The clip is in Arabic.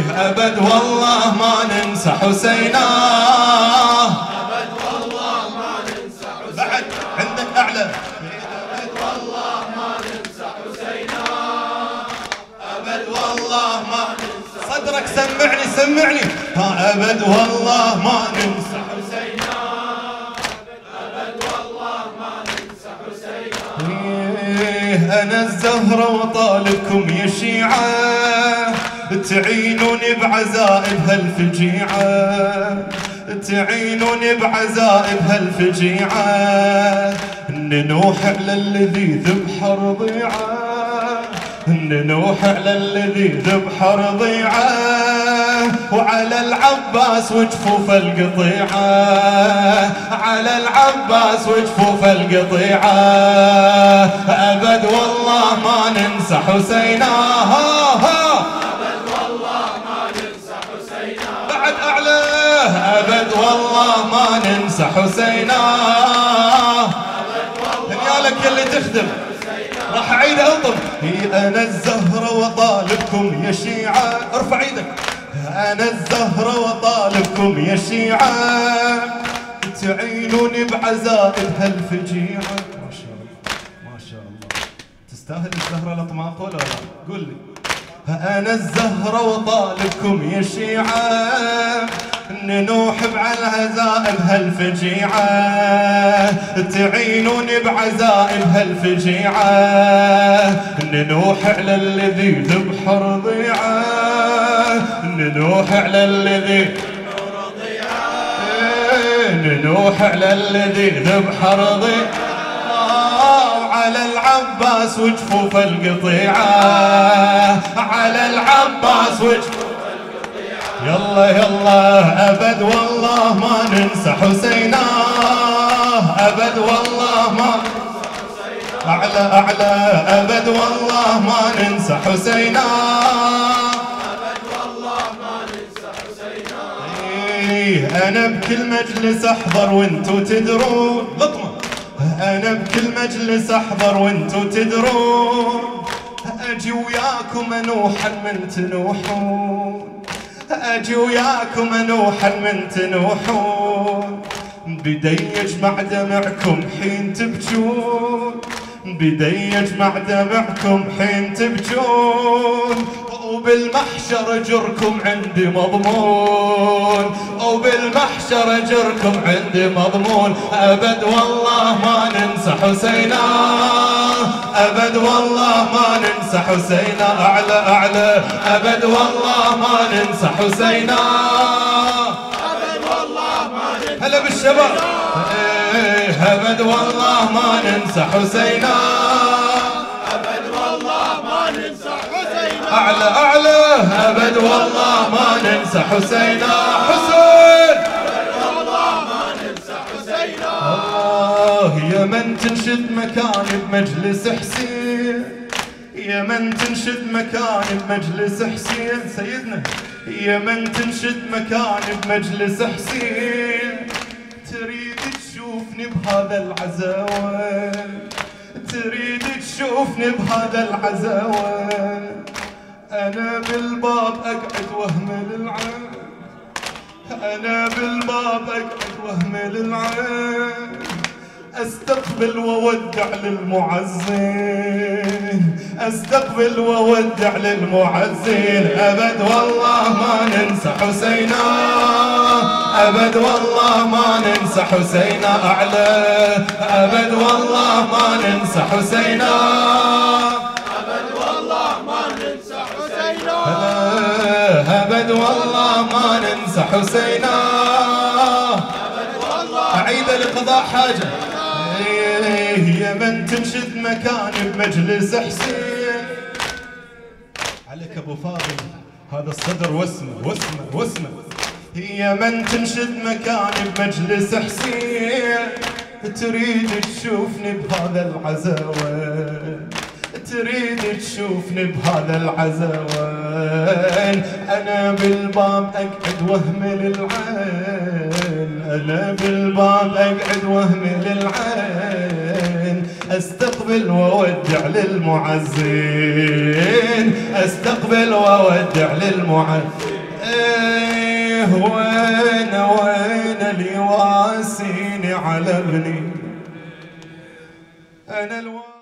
أبد والله ما ننسى حسينا. أبد والله ما ننسى حسينا. بعد عندك أعلى. أبد والله ما ننسى حسينا. أبد والله ما ننسى صدرك سمعني سمعني. ها أبد والله ما ننسى حسينا. أبد والله ما ننسى حسينا. إيه أنا الزهرة وطالبكم يا شيعة تعينوني بعزائم هالفجيعة تعينوني بعزائم هالفجيعة ننوح على الذي ذبح رضيعة. ننوح على الذي ذبح رضيعة. وعلى العباس وجفوف القطيعة على العباس وجفوف القطيعة أبد والله ما ننسى حسينا أبد والله ما ننسى حسينا. دنيالك اللي تخدم راح أعيد ألطم. هي أنا الزهرة وطالبكم يا شيعة. ارفع إيدك. أنا الزهرة وطالبكم يا شيعة. تعينوني بعزائم هالفجيعة ما شاء الله ما شاء الله. تستاهل الزهرة الأطماق ولا لا؟ قول لي. أنا الزهرة وطالبكم يا شيعة. ننوح بعزائم هالفجيعة تعينوني بعزائم هالفجيعة ننوح على الذي ذبح رضيعة. ننوح على الذي ننوح على الذي ذبح رضيعة. على العباس وجفوف القطيعة على العباس وجفوف يلا يلا أبد والله ما ننسى حسينا. أبد والله ما أعلى أعلى. أبد والله ما ننسى حسينا. أبد والله ما ننسى حسينا إيه، أنا بكل مجلس أحضر وانتو تدرون. لطمة. أنا بكل مجلس أحضر وانتو تدرون. أجي وياكم أنوحا من تنوحون. أجي وياكم أنوحا من تنوحون بدي يجمع دمعكم حين تبجون. بدي يجمع دمعكم حين تبجون. وبالمحشر اجركم عندي مضمون. وبالمحشر اجركم عندي مضمون. أبد والله ما ننسى حسينا. أبد والله ما ننسى حسينا. أعلى أعلى. أبد والله ما ننسى حسينا. أبد والله ما ننسى هلا بالشباب. أبد والله ما ننسى حسينا. حسينا أعلى أعلى. أبد والله ما ننسى حسينا. حسين! أبد والله ما ننسى حسينا آه يا من تنشد مكاني بمجلس حسين. يا من تنشد مكاني بمجلس حسين. سيدنا يا من تنشد مكاني بمجلس حسين. تريد تشوفني بهذا العزاوة؟ تريد تشوفني بهذا العزاوة؟ أنا بالباب أقعد وهمل العين. أنا بالباب أقعد وهمل العين. أستقبل وودع للمعزين. أستقبل وودع للمعزين. أبد والله ما ننسى حسينا. أبد والله ما ننسى حسينا أعلى. أبد والله ما ننسى حسينا. والله ما ننسى حسينا. أعيد لقضاء حاجة. إيه، يا من تنشد مكاني بمجلس حسين. عليك أبو فاضل هذا الصدر واسمه واسمه واسمه. يا من تنشد مكاني بمجلس حسين. تريد تشوفني بهذا العزاوة. تريد تشوفني بهذا العزوان؟ أنا بالباب أقعد وهمل العين أنا بالباب أقعد وهمل العين أستقبل وأودع للمعزين. أستقبل وأودع للمعزين. إيه وين وين اللي واسيني على ابني؟ أنا الواسي